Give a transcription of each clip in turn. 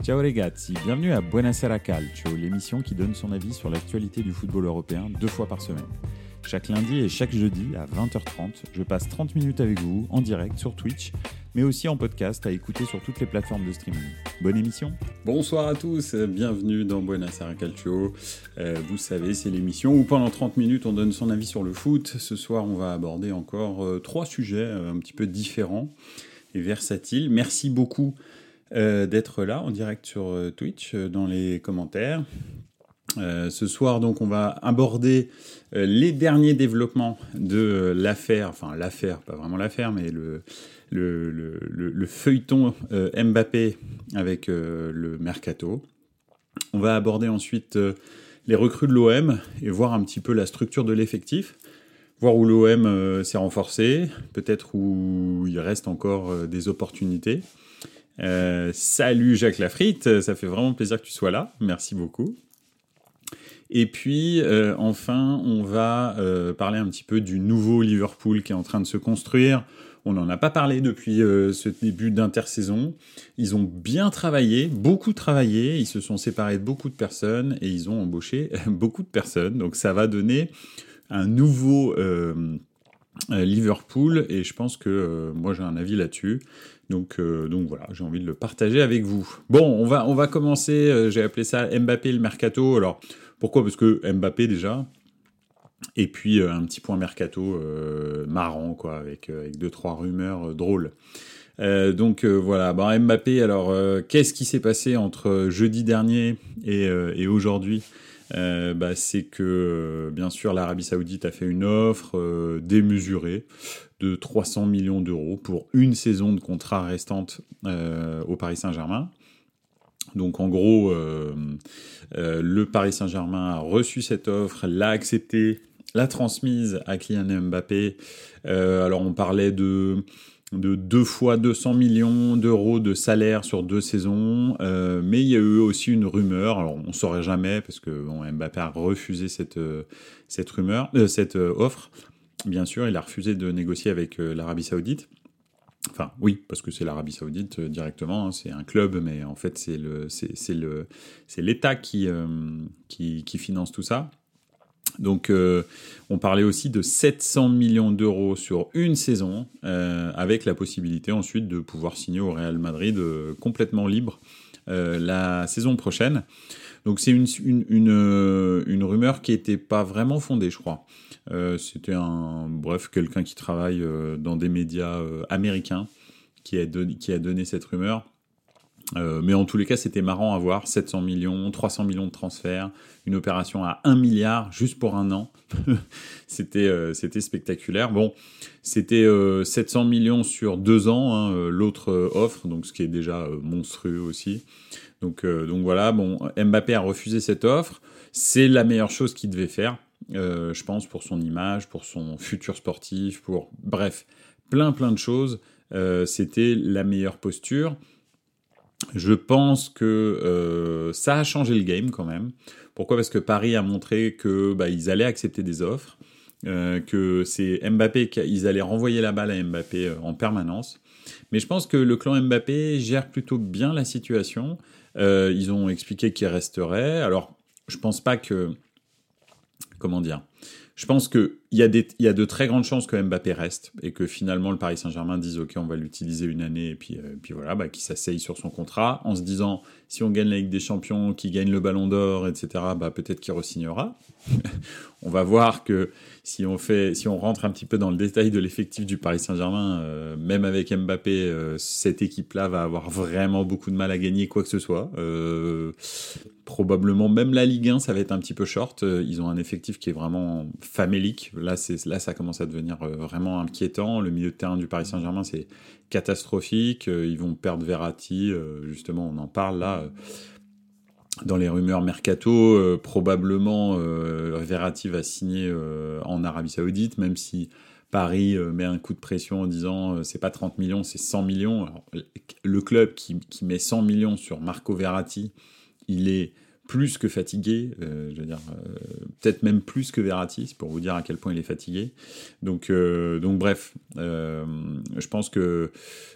Ciao ragazzi, bienvenue à Buonasera Calcio, l'émission qui donne son avis sur l'actualité du football européen deux fois par semaine. Chaque lundi et chaque jeudi à 20h30, je passe 30 minutes avec vous en direct sur Twitch, mais aussi en podcast à écouter sur toutes les plateformes de streaming. Bonne émission Bonsoir à tous, bienvenue dans Buonasera Calcio. Euh, vous savez, c'est l'émission où pendant 30 minutes on donne son avis sur le foot. Ce soir, on va aborder encore euh, trois sujets euh, un petit peu différents et versatiles. Merci beaucoup euh, d'être là en direct sur euh, Twitch euh, dans les commentaires. ce soir, donc, on va aborder les derniers développements de l'affaire, enfin l'affaire, pas vraiment l'affaire, mais le, le, le, le feuilleton Mbappé avec le mercato. On va aborder ensuite les recrues de l'OM et voir un petit peu la structure de l'effectif voir où l'OM s'est renforcé, peut-être où il reste encore des opportunités. Euh, salut Jacques Lafritte, ça fait vraiment plaisir que tu sois là, merci beaucoup. Et puis euh, enfin, on va euh, parler un petit peu du nouveau Liverpool qui est en train de se construire. On n'en a pas parlé depuis euh, ce début d'intersaison. Ils ont bien travaillé, beaucoup travaillé. Ils se sont séparés de beaucoup de personnes et ils ont embauché beaucoup de personnes. Donc ça va donner un nouveau Liverpool et je pense que moi j'ai un avis là-dessus. Donc, euh, donc voilà, j'ai envie de le partager avec vous. Bon, on va, on va commencer, euh, j'ai appelé ça Mbappé le mercato. Alors, pourquoi? Parce que Mbappé déjà, et puis euh, un petit point mercato marrant, quoi, avec, avec deux, trois rumeurs drôles. donc voilà, bon, Mbappé, alors qu'est-ce qui s'est passé entre jeudi dernier et, et aujourd'hui? Bah, c'est que bien sûr l'Arabie Saoudite a fait une offre démesurée de 300 millions d'euros pour une saison de contrat restante euh, au Paris Saint-Germain. Donc en gros, euh, euh, le Paris Saint-Germain a reçu cette offre, l'a acceptée, l'a transmise à Kylian Mbappé. alors on parlait de de deux fois 200 millions d'euros de salaire sur deux saisons, mais il y a eu aussi une rumeur, alors on ne saurait jamais parce que bon, Mbappé a refusé cette, cette rumeur, cette offre, bien sûr, il a refusé de négocier avec euh, l'Arabie Saoudite. Enfin, oui, parce que c'est l'Arabie Saoudite euh, directement, hein, c'est un club, mais en fait, c'est l'État qui, euh, qui, qui, finance tout ça. Donc, on parlait aussi de 700 millions d'euros sur une saison, avec la possibilité ensuite de pouvoir signer au Real Madrid complètement libre la saison prochaine. Donc, c'est une, rumeur qui n'était pas vraiment fondée, je crois. Euh, c'était un, bref, quelqu'un qui travaille euh, dans des médias euh, américains qui a donné cette rumeur. Mais en tous les cas, c'était marrant à voir. 700 millions, 300 millions de transferts, une opération à 1 milliard juste pour un an. c'était, c'était spectaculaire. Bon, c'était 700 millions sur deux ans, hein, l'autre offre, donc ce qui est déjà monstrueux aussi. Donc, donc voilà, bon, Mbappé a refusé cette offre. C'est la meilleure chose qu'il devait faire euh, je pense, pour son image, pour son futur sportif, pour bref, plein plein de choses. Euh, c'était la meilleure posture. Je pense que euh, ça a changé le game quand même. Pourquoi? Parce que Paris a montré que bah, ils allaient accepter des offres, que c'est Mbappé qu'ils allaient renvoyer la balle à Mbappé en permanence. Mais je pense que le clan Mbappé gère plutôt bien la situation. ils ont expliqué qu'ils resteraient. Alors, je pense pas que comment dire? Je pense qu'il y, a y a de très grandes chances que Mbappé reste et que finalement le Paris Saint-Germain dise ok on va l'utiliser une année et puis, euh, puis voilà, bah, qu'il s'asseye sur son contrat en se disant si on gagne la Ligue des Champions, qu'il gagne le Ballon d'Or, etc. Bah, peut-être qu'il resignera. on va voir que si on fait, si on rentre un petit peu dans le détail de l'effectif du Paris Saint-Germain, euh, même avec Mbappé, euh, cette équipe-là va avoir vraiment beaucoup de mal à gagner quoi que ce soit. Probablement même la Ligue 1, ça va être un petit peu short. Ils ont un effectif qui est vraiment famélique. Là, là, ça commence à devenir vraiment inquiétant. Le milieu de terrain du Paris Saint-Germain, c'est catastrophique. Ils vont perdre Verratti. justement, on en parle là dans les rumeurs mercato, euh, probablement euh, Verratti va signer euh, en Arabie Saoudite, même si Paris met un coup de pression en disant c'est pas 30 millions, c'est 100 millions. le club qui, met 100 millions sur Marco Verratti, il est plus que fatigué, je veux dire, peut-être même plus que Verratti, pour vous dire à quel point il est fatigué. Donc, donc bref, je pense que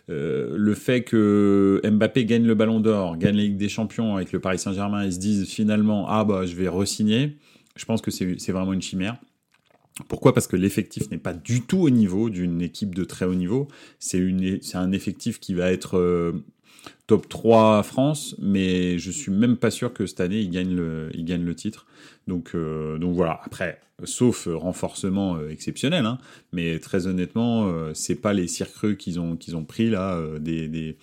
le fait que Mbappé gagne le Ballon d'Or, gagne la Ligue des Champions avec le Paris Saint-Germain, ils se disent finalement, ah bah je vais re-signer, je pense que c'est vraiment une chimère. Pourquoi? Parce que l'effectif n'est pas du tout au niveau d'une équipe de très haut niveau. C'est un effectif qui va être euh, top 3 France, mais je suis même pas sûr que cette année il gagne le, le titre. Donc, euh, donc voilà. Après, sauf renforcement euh, exceptionnel, hein, mais très honnêtement, c'est pas les cirques qu'ils ont qu'ils ont pris là, des, des,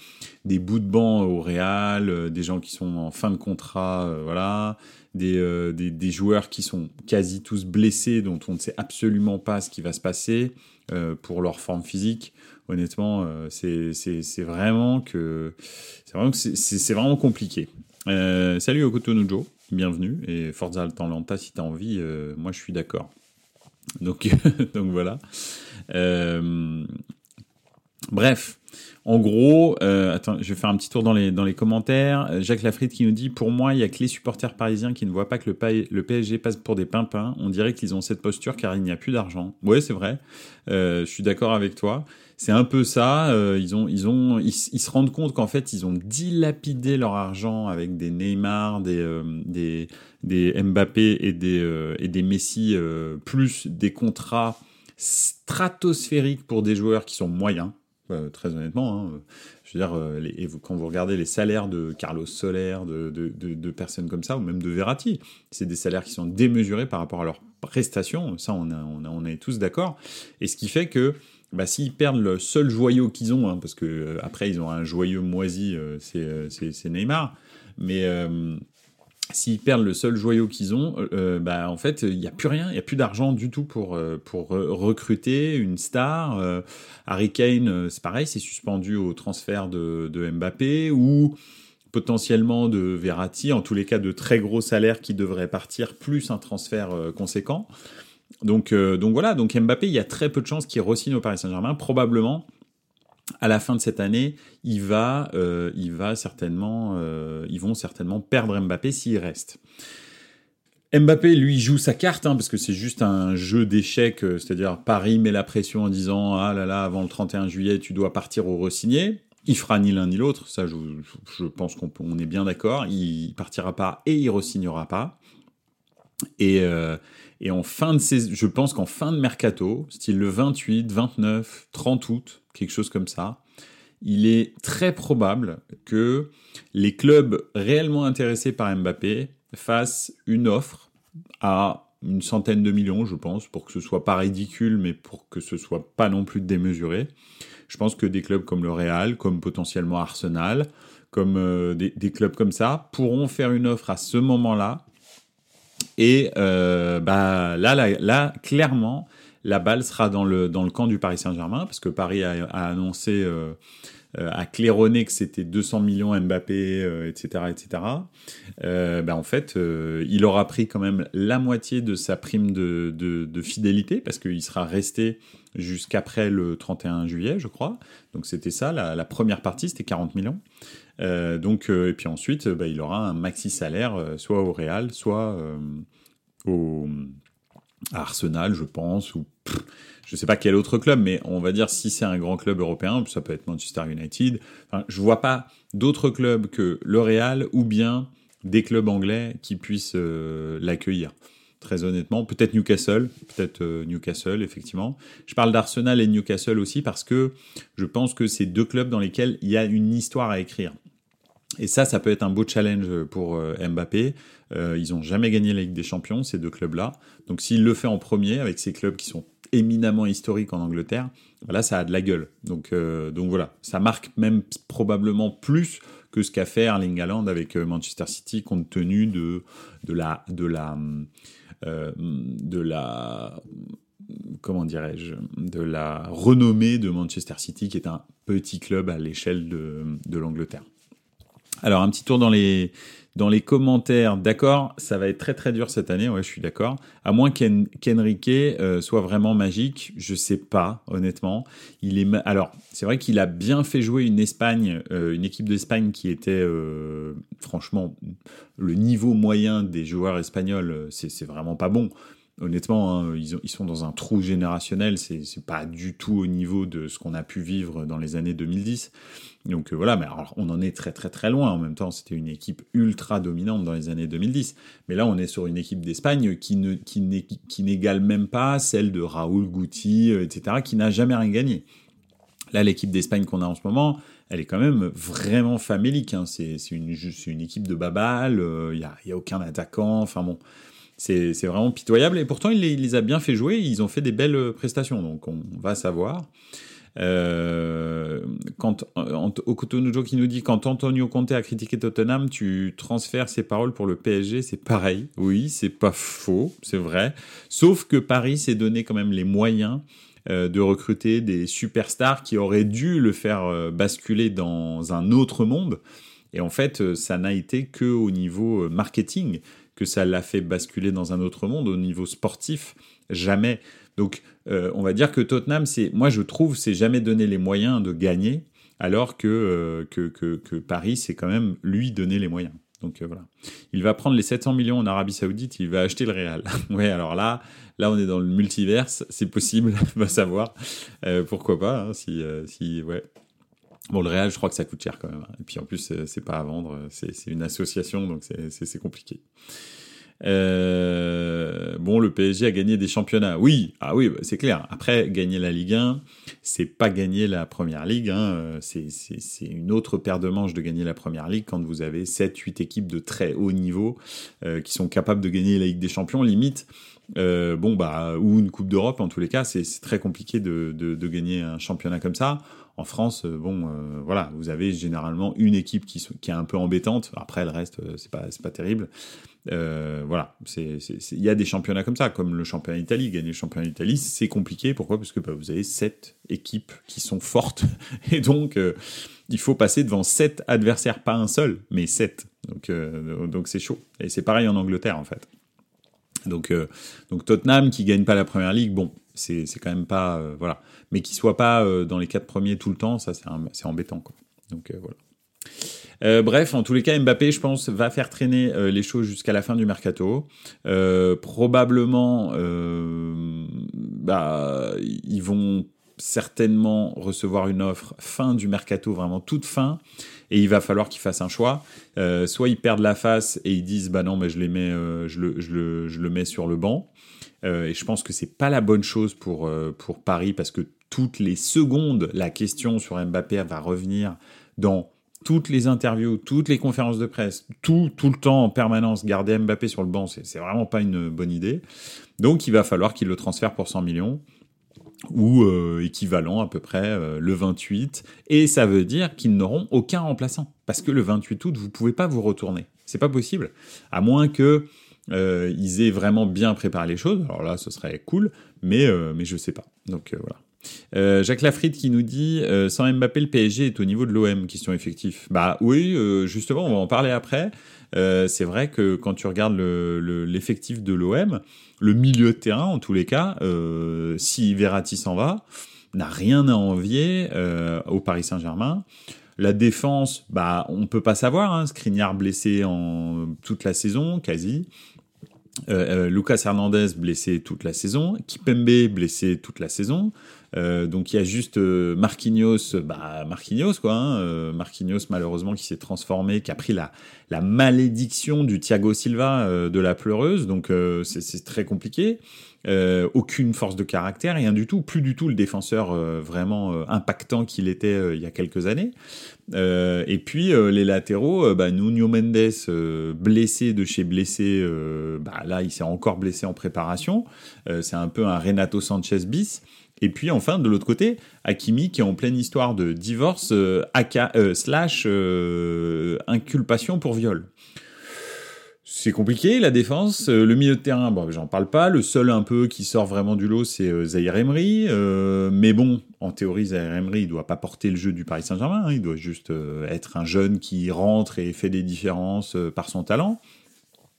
des, bouts de banc au Real, des gens qui sont en fin de contrat, voilà euh, des, des, joueurs qui sont quasi tous blessés, dont on ne sait absolument pas ce qui va se passer euh, pour leur forme physique. Honnêtement, euh, c'est vraiment que c'est vraiment, compliqué. salut Okotonujo, bienvenue et Forza Lenta si tu as envie, moi je suis d'accord. Donc, voilà. bref, en gros, euh, attends, je vais faire un petit tour dans les, commentaires. Jacques Lafrite qui nous dit Pour moi, il y a que les supporters parisiens qui ne voient pas que le, PSG passe pour des pimpins. On dirait qu'ils ont cette posture car il n'y a plus d'argent. Ouais, c'est vrai. Euh, je suis d'accord avec toi. C'est un peu ça. Euh, ils, ont, ils, ont, ils, se rendent compte qu'en fait, ils ont dilapidé leur argent avec des Neymar, des, des, des Mbappé et des, et des Messi, plus des contrats stratosphériques pour des joueurs qui sont moyens. Euh, très honnêtement. Hein. Je veux dire, euh, les, quand vous regardez les salaires de Carlos Soler, de, de, de, personnes comme ça, ou même de Verratti, c'est des salaires qui sont démesurés par rapport à leurs prestations. Ça, on, on, on est tous d'accord. Et ce qui fait que bah, s'ils perdent le seul joyau qu'ils ont, hein, parce que euh, après ils ont un joyeux moisi, c'est Neymar, mais s'ils perdent le seul joyau qu'ils ont, euh, euh, bah, en fait, il n'y a plus rien, il n'y a plus d'argent du tout pour, euh, pour recruter une star. Harry Kane, c'est pareil, c'est suspendu au transfert de, de, Mbappé ou potentiellement de Verratti, en tous les cas de très gros salaires qui devraient partir, plus un transfert conséquent. Donc, donc voilà, donc Mbappé, il y a très peu de chances qu'il re-signe au Paris Saint-Germain, probablement à la fin de cette année, il va, euh, il va certainement, euh, ils vont certainement perdre Mbappé s'il reste. Mbappé, lui, joue sa carte, hein, parce que c'est juste un jeu d'échecs, euh, c'est-à-dire Paris met la pression en disant Ah là là, avant le 31 juillet, tu dois partir au re-signer. Il fera ni l'un ni l'autre, ça je, je pense qu'on est bien d'accord. Il partira pas et il re-signera pas. Et, et en fin de saison, je pense qu'en fin de mercato, style le 28, 29, 30 août, quelque chose comme ça, il est très probable que les clubs réellement intéressés par Mbappé fassent une offre à une centaine de millions, je pense, pour que ce soit pas ridicule, mais pour que ce soit pas non plus démesuré. Je pense que des clubs comme le Real, comme potentiellement Arsenal, comme euh, des, clubs comme ça, pourront faire une offre à ce moment-là. Et euh, bah, là, là, clairement, la balle sera dans le, dans le camp du Paris Saint-Germain, parce que Paris a, annoncé, euh, euh, a claironné que c'était 200 millions Mbappé, etc., euh, etc. Ben, en fait, il aura pris quand même la moitié de sa prime de, de, fidélité, parce qu'il sera resté jusqu'après le 31 juillet, je crois. Donc c'était ça, la, première partie, c'était 40 millions. donc, et puis ensuite, ben, il aura un maxi salaire, soit au Real, soit au Arsenal, je pense, ou je ne sais pas quel autre club, mais on va dire si c'est un grand club européen, ça peut être Manchester United. Enfin, je vois pas d'autres clubs que le Real ou bien des clubs anglais qui puissent euh, l'accueillir. Très honnêtement, peut-être Newcastle, peut-être euh, Newcastle, effectivement. Je parle d'Arsenal et Newcastle aussi parce que je pense que c'est deux clubs dans lesquels il y a une histoire à écrire. Et ça, ça peut être un beau challenge pour euh, Mbappé. Euh, ils n'ont jamais gagné la Ligue des Champions, ces deux clubs-là. Donc s'il le fait en premier, avec ces clubs qui sont éminemment historiques en Angleterre, là, ça a de la gueule. Donc, euh, donc voilà, ça marque même probablement plus que ce qu'a fait Erling avec Manchester City, compte tenu de, de la... De la de la comment dirais-je, de la renommée de Manchester City, qui est un petit club à l'échelle de, de l'Angleterre. Alors, un petit tour dans les, dans les commentaires, d'accord, ça va être très très dur cette année, ouais, je suis d'accord. À moins qu'Enrique euh, soit vraiment magique, je sais pas, honnêtement. Il est alors, c'est vrai qu'il a bien fait jouer une Espagne, euh, une équipe d'Espagne qui était euh, franchement le niveau moyen des joueurs espagnols, c'est vraiment pas bon. Honnêtement, hein, ils, sont dans un trou générationnel, c'est pas du tout au niveau de ce qu'on a pu vivre dans les années 2010. Donc euh, voilà, mais alors, on en est très très très loin. En même temps, c'était une équipe ultra dominante dans les années 2010. Mais là, on est sur une équipe d'Espagne qui ne qui n'égale même pas celle de Raoul Guti, euh, etc., qui n'a jamais rien gagné. Là, l'équipe d'Espagne qu'on a en ce moment, elle est quand même vraiment famélique. Hein. C'est une, une équipe de babal, il euh, n'y y a aucun attaquant. Enfin bon, c'est vraiment pitoyable. Et pourtant, il les, a bien fait jouer. Ils ont fait des belles prestations. Donc, on va savoir. Euh, quand Okutonujo qui nous dit quand Antonio Conte a critiqué Tottenham, tu transfères ses paroles pour le PSG, c'est pareil. Oui, c'est pas faux, c'est vrai. Sauf que Paris s'est donné quand même les moyens euh, de recruter des superstars qui auraient dû le faire euh, basculer dans un autre monde. Et en fait, ça n'a été que au niveau marketing que ça l'a fait basculer dans un autre monde, au niveau sportif, jamais. Donc, euh, on va dire que Tottenham, c'est, moi je trouve, c'est jamais donné les moyens de gagner, alors que, euh, que, Paris, c'est quand même lui donner les moyens. Donc euh, voilà. Il va prendre les 700 millions en Arabie Saoudite, il va acheter le Real. ouais, alors là, là on est dans le multiverse, c'est possible, va savoir. pourquoi pas, hein, si, si, ouais. Bon, le Real, je crois que ça coûte cher quand même. Hein. Et puis en plus, c'est pas à vendre, c'est une association, donc c'est compliqué. Euh, bon, le PSG a gagné des championnats. Oui, ah oui, bah, c'est clair. Après, gagner la Ligue 1, c'est pas gagner la Première Ligue. Hein. C'est une autre paire de manches de gagner la Première Ligue quand vous avez 7-8 équipes de très haut niveau euh, qui sont capables de gagner la Ligue des Champions, limite. Euh, bon, bah, ou une Coupe d'Europe, en tous les cas, c'est très compliqué de, gagner un championnat comme ça. En France, euh, bon, euh, voilà, vous avez généralement une équipe qui, est un peu embêtante. Après, le reste, euh, c'est pas, pas terrible. voilà, il y a des championnats comme ça, comme le championnat d'Italie. Gagner le championnat d'Italie, c'est compliqué. Pourquoi? Parce que bah, vous avez sept équipes qui sont fortes. Et donc, il faut passer devant sept adversaires, pas un seul, mais sept. Donc, donc c'est chaud. Et c'est pareil en Angleterre, en fait. Donc, donc Tottenham qui gagne pas la première ligue, bon, c'est quand même pas. voilà mais qu'il soit pas euh, dans les quatre premiers tout le temps, ça c'est embêtant. Quoi. Donc euh, voilà. Euh, bref, en tous les cas, Mbappé, je pense, va faire traîner les choses jusqu'à la fin du mercato. probablement, bah, ils vont certainement recevoir une offre fin du mercato, vraiment toute fin, et il va falloir qu'ils fassent un choix. soit ils perdent la face et ils disent bah non, mais je les mets, je le, je le, je le mets sur le banc. et je pense que c'est pas la bonne chose pour pour Paris parce que toutes les secondes, la question sur Mbappé va revenir dans toutes les interviews, toutes les conférences de presse, tout, tout le temps en permanence, garder Mbappé sur le banc, c'est vraiment pas une bonne idée. Donc il va falloir qu'il le transfère pour 100 millions ou euh, équivalent à peu près euh, le 28 et ça veut dire qu'ils n'auront aucun remplaçant. Parce que le 28 août vous pouvez pas vous retourner. C'est pas possible. À moins que euh, ils aient vraiment bien préparé les choses. Alors là ce serait cool mais mais je sais pas. Donc voilà. Euh, Jacques Lafritte qui nous dit euh, sans Mbappé le PSG est au niveau de l'OM question effectif. Bah oui, euh, justement on va en parler après. C'est vrai que quand tu regardes l'effectif le, de l'OM, le milieu de terrain en tous les cas, si Verratti s'en va, n'a rien à envier au Paris Saint-Germain. La défense, bah on peut pas savoir. Hein, Skriniar blessé en toute la saison, quasi. Lucas Hernandez blessé toute la saison, Kipembe blessé toute la saison, euh, donc il y a juste euh, Marquinhos, bah Marquinhos quoi, hein, euh, Marquinhos malheureusement qui s'est transformé, qui a pris la, la malédiction du Thiago Silva de la pleureuse, donc c'est très compliqué. aucune force de caractère, rien du tout, plus du tout le défenseur vraiment impactant qu'il était il y a quelques années. et puis les latéraux, bah, Nuno Mendes blessé de chez blessé, bah, là il s'est encore blessé en préparation. c'est un peu un Renato Sanchez bis. Et puis enfin, de l'autre côté, Hakimi qui est en pleine histoire de divorce euh, euh, slash euh, inculpation pour viol. c'est compliqué la défense. Le milieu de terrain, bon, j'en parle pas. Le seul un peu qui sort vraiment du lot, c'est Zahir Emery. Mais bon, en théorie, Zahir Emery, il doit pas porter le jeu du Paris Saint-Germain. Hein. il doit juste être un jeune qui rentre et fait des différences par son talent.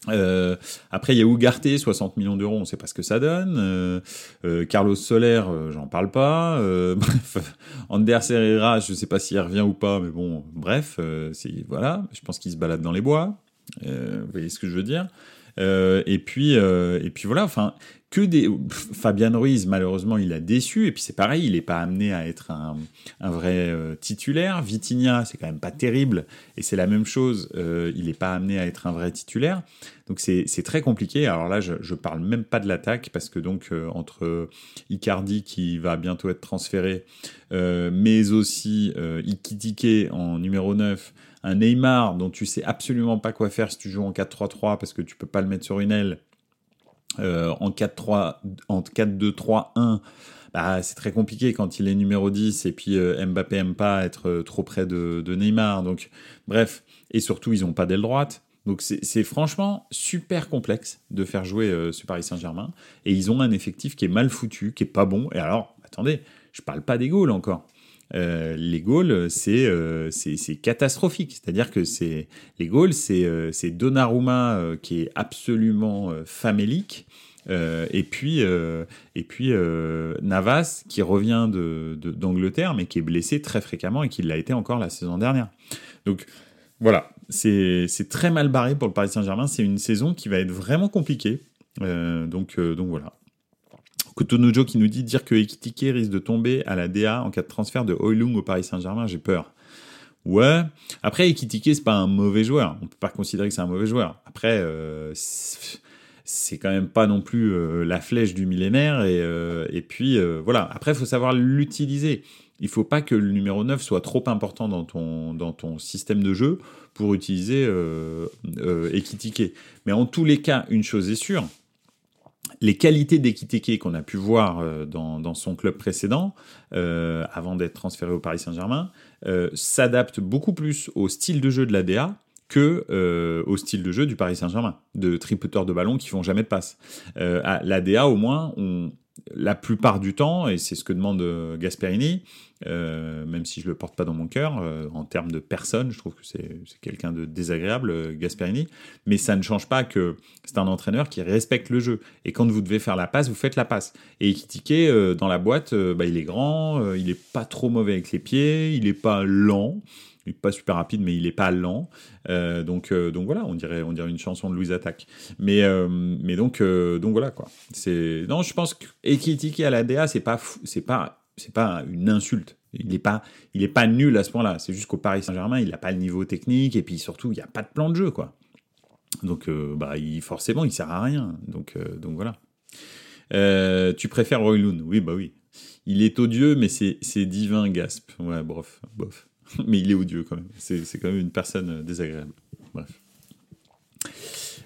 Après, il y a Ougarté, 60 millions d'euros, on sait pas ce que ça donne. Carlos Soler, j'en parle pas. bref, Anders Herrera, je sais pas s'il revient ou pas, mais bon, bref, voilà, je pense qu'il se balade dans les bois. Euh, vous voyez ce que je veux dire euh, et puis euh, et puis voilà enfin que des Fabian Ruiz malheureusement il a déçu et puis c'est pareil il n'est pas amené à être un, vrai titulaire. Vitinha c'est quand même pas terrible et c'est la même chose il n'est pas amené à être un vrai titulaire. Donc c'est très compliqué. Alors là je, je parle même pas de l'attaque parce que donc entre Icardi qui va bientôt être transféré mais aussi Ikitike en numéro 9 un Neymar dont tu sais absolument pas quoi faire si tu joues en 4-3-3 parce que tu peux pas le mettre sur une aile, euh, en 4-3, en 4-2-3-1, bah, c'est très compliqué quand il est numéro 10 et puis euh, Mbappé aime pas être euh, trop près de, Neymar. Donc, bref, et surtout, ils ont pas d'aile droite. Donc, c'est franchement super complexe de faire jouer ce Paris Saint-Germain. Et ils ont un effectif qui est mal foutu, qui est pas bon. Et alors, attendez, je parle pas des goals encore. Euh, les Gaules, euh, c'est catastrophique. C'est-à-dire que c'est les Gaules, c'est euh, Donnarumma qui est absolument famélique. et puis, et puis Navas qui revient d'Angleterre, mais qui est blessé très fréquemment et qui l'a été encore la saison dernière. Donc voilà, c'est très mal barré pour le Paris Saint-Germain. C'est une saison qui va être vraiment compliquée. donc, donc voilà. Kotonojo qui nous dit dire que Ekitike risque de tomber à la DA en cas de transfert de Oilung au Paris Saint-Germain, j'ai peur. Ouais. Après, Ekitike, c'est pas un mauvais joueur. On peut pas considérer que c'est un mauvais joueur. Après, euh, c'est quand même pas non plus euh, la flèche du millénaire. Et, euh, puis, voilà. Après, il faut savoir l'utiliser. Il faut pas que le numéro 9 soit trop important dans ton, dans ton système de jeu pour utiliser euh, Ekitike. Mais en tous les cas, une chose est sûre, les qualités d'Ekiteke qu'on a pu voir euh, dans, son club précédent, euh, avant d'être transféré au Paris Saint-Germain, euh, s'adaptent beaucoup plus au style de jeu de l'ADA que au style de jeu du Paris Saint-Germain, de tripoteurs de ballon qui font jamais de passe. L'ADA, au moins, on, la plupart du temps, et c'est ce que demande euh, Gasperini, euh, même si je le porte pas dans mon cœur, euh, en termes de personne, je trouve que c'est quelqu'un de désagréable, Gasperini, mais ça ne change pas que c'est un entraîneur qui respecte le jeu. Et quand vous devez faire la passe, vous faites la passe. Et Ekitike, dans la boîte, bah, il est grand, il est pas trop mauvais avec les pieds, il est pas lent, pas super rapide, mais il est pas lent. Euh, donc, euh, donc voilà, on dirait, on dirait une chanson de Louise Attaque. Mais, euh, mais donc, donc voilà quoi. Non, je pense qu'équitiquer à la DA, c'est pas, c'est pas, c'est pas une insulte. Il n'est pas, il pas nul à ce point-là. C'est juste qu'au Paris Saint-Germain, il n'a pas le niveau technique et puis surtout, il n'y a pas de plan de jeu quoi. Donc, bah, il, forcément, il sert à rien. Donc, donc voilà. tu préfères Roy Oui, bah oui. Il est odieux, mais c'est divin, Gasp. Ouais, bof, bof. mais il est odieux quand même. C'est quand même une personne euh, désagréable. Bref.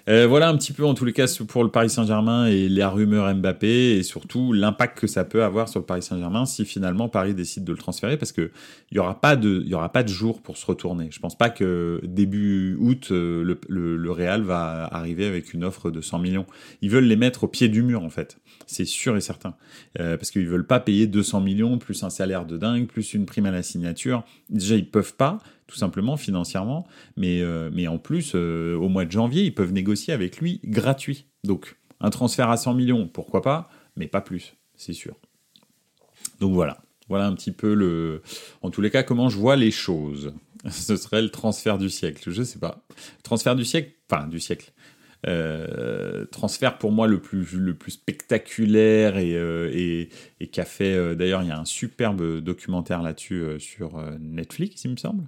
Euh, voilà un petit peu en tous les cas pour le Paris Saint-Germain et les rumeurs Mbappé et surtout l'impact que ça peut avoir sur le Paris Saint-Germain si finalement Paris décide de le transférer parce que il y aura pas de il y aura pas de jour pour se retourner. Je pense pas que début août euh, le, le, le Real va arriver avec une offre de 100 millions. Ils veulent les mettre au pied du mur en fait c'est sûr et certain. Euh, parce qu'ils veulent pas payer 200 millions, plus un salaire de dingue, plus une prime à la signature. Déjà, ils peuvent pas, tout simplement, financièrement. Mais, euh, mais en plus, euh, au mois de janvier, ils peuvent négocier avec lui gratuit. Donc, un transfert à 100 millions, pourquoi pas, mais pas plus, c'est sûr. Donc voilà. Voilà un petit peu le. En tous les cas, comment je vois les choses. Ce serait le transfert du siècle. Je sais pas. Transfert du siècle, enfin du siècle. Euh, transfert pour moi le plus, le plus spectaculaire et, euh, et, qu'a fait, euh, d'ailleurs il y a un superbe documentaire là-dessus sur Netflix il me semble,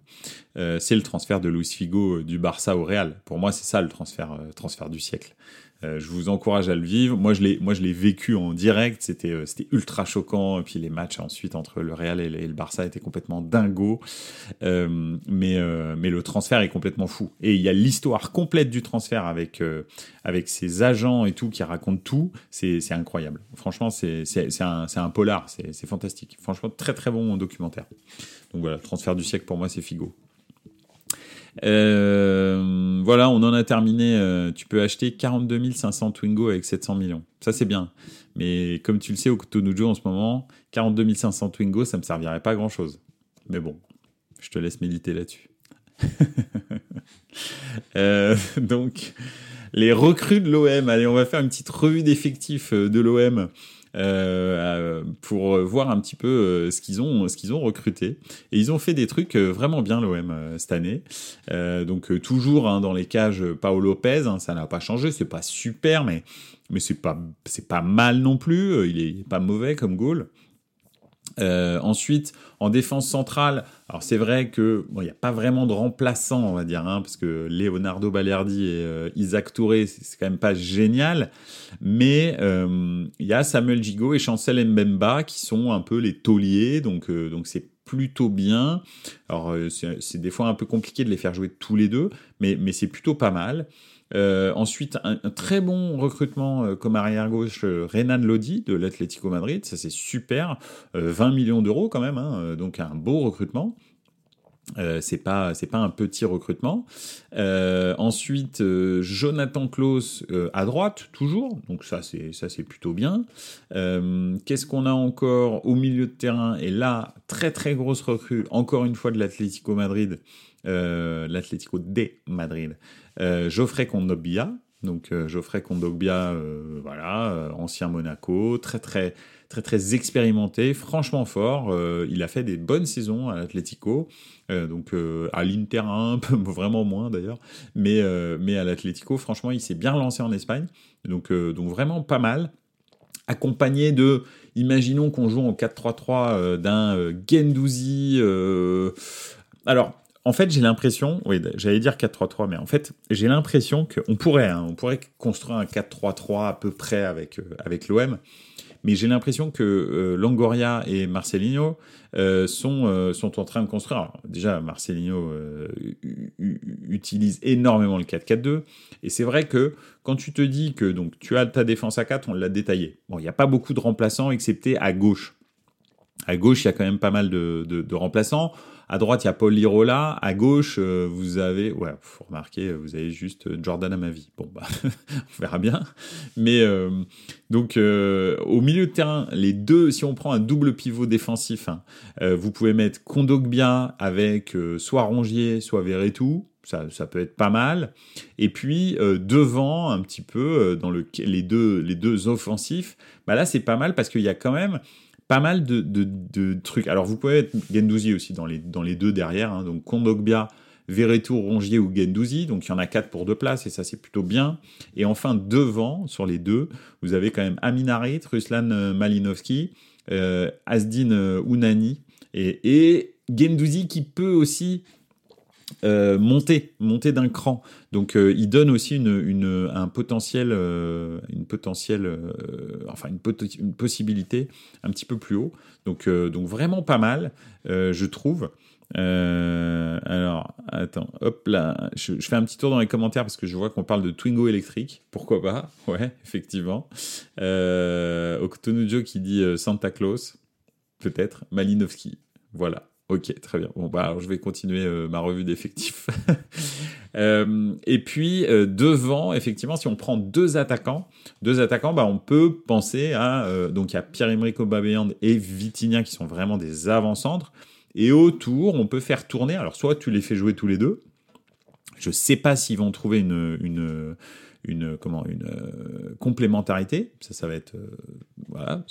c'est le transfert de Luis Figo du Barça au Real. Pour moi c'est ça le transfert, transfert du siècle. Euh, je vous encourage à le vivre. Moi, je l'ai, moi, je l'ai vécu en direct. C'était, euh, c'était ultra choquant. Et puis les matchs ensuite entre le Real et le, Barça étaient complètement dingos. Euh, mais, mais le transfert est complètement fou. Et il y a l'histoire complète du transfert avec avec ses agents et tout qui racontent tout. C'est, c'est incroyable. Franchement, c'est, c'est, c'est un, un polar. C'est, c'est fantastique. Franchement, très très bon documentaire. Donc voilà, transfert du siècle pour moi, c'est Figo. Euh, voilà, on en a terminé. tu peux acheter 42 500 Twingo avec 700 millions. Ça, c'est bien. Mais comme tu le sais, au Cotonou en ce moment, 42 500 Twingo, ça me servirait pas à grand chose. Mais bon, je te laisse méditer là-dessus. donc, les recrues de l'OM. Allez, on va faire une petite revue d'effectifs de l'OM euh, pour voir un petit peu euh, ce qu'ils ont, ce qu'ils ont recruté. Et ils ont fait des trucs euh, vraiment bien l'OM cette année. donc toujours hein, dans les cages Paolo Lopez, hein, ça n'a pas changé, c'est pas super, mais mais c'est pas c'est pas mal non plus. Il est pas mauvais comme goal. Euh, ensuite, en défense centrale, alors c'est vrai que bon, il n'y a pas vraiment de remplaçant, on va dire, hein, parce que Leonardo Balerdi et euh, Isaac Touré, c'est quand même pas génial, mais euh, il y a Samuel Gigot et Chancel Mbemba qui sont un peu les tauliers, donc donc c'est plutôt bien. Alors c'est des fois un peu compliqué de les faire jouer tous les deux, mais mais c'est plutôt pas mal. Euh, ensuite, un, très bon recrutement euh, comme arrière-gauche, euh, Renan Lodi de l'Atlético Madrid, ça c'est super, 20 millions d'euros quand même, hein, donc un beau recrutement. C'est pas c'est pas un petit recrutement. ensuite, Jonathan Klaus à droite toujours, donc ça c'est ça c'est plutôt bien. Qu'est-ce qu'on a encore au milieu de terrain? Et là, très très grosse recrue, encore une fois de l'Atlético Madrid, l'Atlético de Madrid. Euh, Geoffrey Kondogbia, donc euh, Geoffrey Kondogbia, euh, voilà, ancien Monaco, très très très très expérimenté, franchement fort. il a fait des bonnes saisons à l'Atlético, donc à l'Inter un peu vraiment moins d'ailleurs, mais mais à l'Atlético, franchement, il s'est bien lancé en Espagne, donc donc vraiment pas mal. Accompagné de, imaginons qu'on joue en 4-3-3 d'un Gendouzi. alors en fait, j'ai l'impression, oui, j'allais dire 4-3-3, mais en fait, j'ai l'impression qu'on pourrait, hein, on pourrait construire un 4-3-3 à peu près avec, euh, avec l'OM, mais j'ai l'impression que euh, Longoria et Marcelinho euh, sont, sont en train de construire. déjà, Marcelinho utilise énormément le 4-4-2, et c'est vrai que quand tu te dis que donc tu as ta défense à 4, on l'a détaillé. Bon, il n'y a pas beaucoup de remplaçants, excepté à gauche. À gauche, il y a quand même pas mal de remplaçants. À droite, il y a Paul Lirola. À gauche, euh, vous avez, ouais, faut remarquer, vous avez juste euh, Jordan à ma vie. Bon, bah, on verra bien. Mais euh, donc, au milieu de terrain, les deux, si on prend un double pivot défensif, hein, vous pouvez mettre Kondogbia avec soit Rongier, soit Verretou. Ça, ça, peut être pas mal. Et puis devant, un petit peu dans le, les deux les deux offensifs, bah là c'est pas mal parce qu'il y a quand même pas mal de, de, trucs. Alors, vous pouvez être Gendouzi aussi dans les, dans les deux derrière. Hein. donc, Kondogbia, Verretou, Rongier ou Gendouzi. Donc, il y en a quatre pour deux places et ça, c'est plutôt bien. Et enfin, devant, sur les deux, vous avez quand même Aminarit, Ruslan euh, Malinovski, euh, Asdin euh, Ounani et, et Gendouzi qui peut aussi euh, monter, monter d'un cran. Donc euh, il donne aussi une, un potentiel, euh, une potentielle, enfin une, possibilité un petit peu plus haut. Donc donc vraiment pas mal, je trouve. alors attends, hop là, je, fais un petit tour dans les commentaires parce que je vois qu'on parle de Twingo électrique. Pourquoi pas? Ouais, effectivement. Octonujo qui dit Santa Claus, peut-être. Malinowski, voilà. Ok, très bien. Bon, bah, alors je vais continuer euh, ma revue d'effectifs. euh, et puis, euh, devant, effectivement, si on prend deux attaquants, deux attaquants, bah, on peut penser à. Euh, donc, il y a Pierre-Emerick Aubameyang et Vitinha qui sont vraiment des avant-centres. Et autour, on peut faire tourner. Alors, soit tu les fais jouer tous les deux. Je sais pas s'ils vont trouver une. une une comment une complémentarité ça ça va être voilà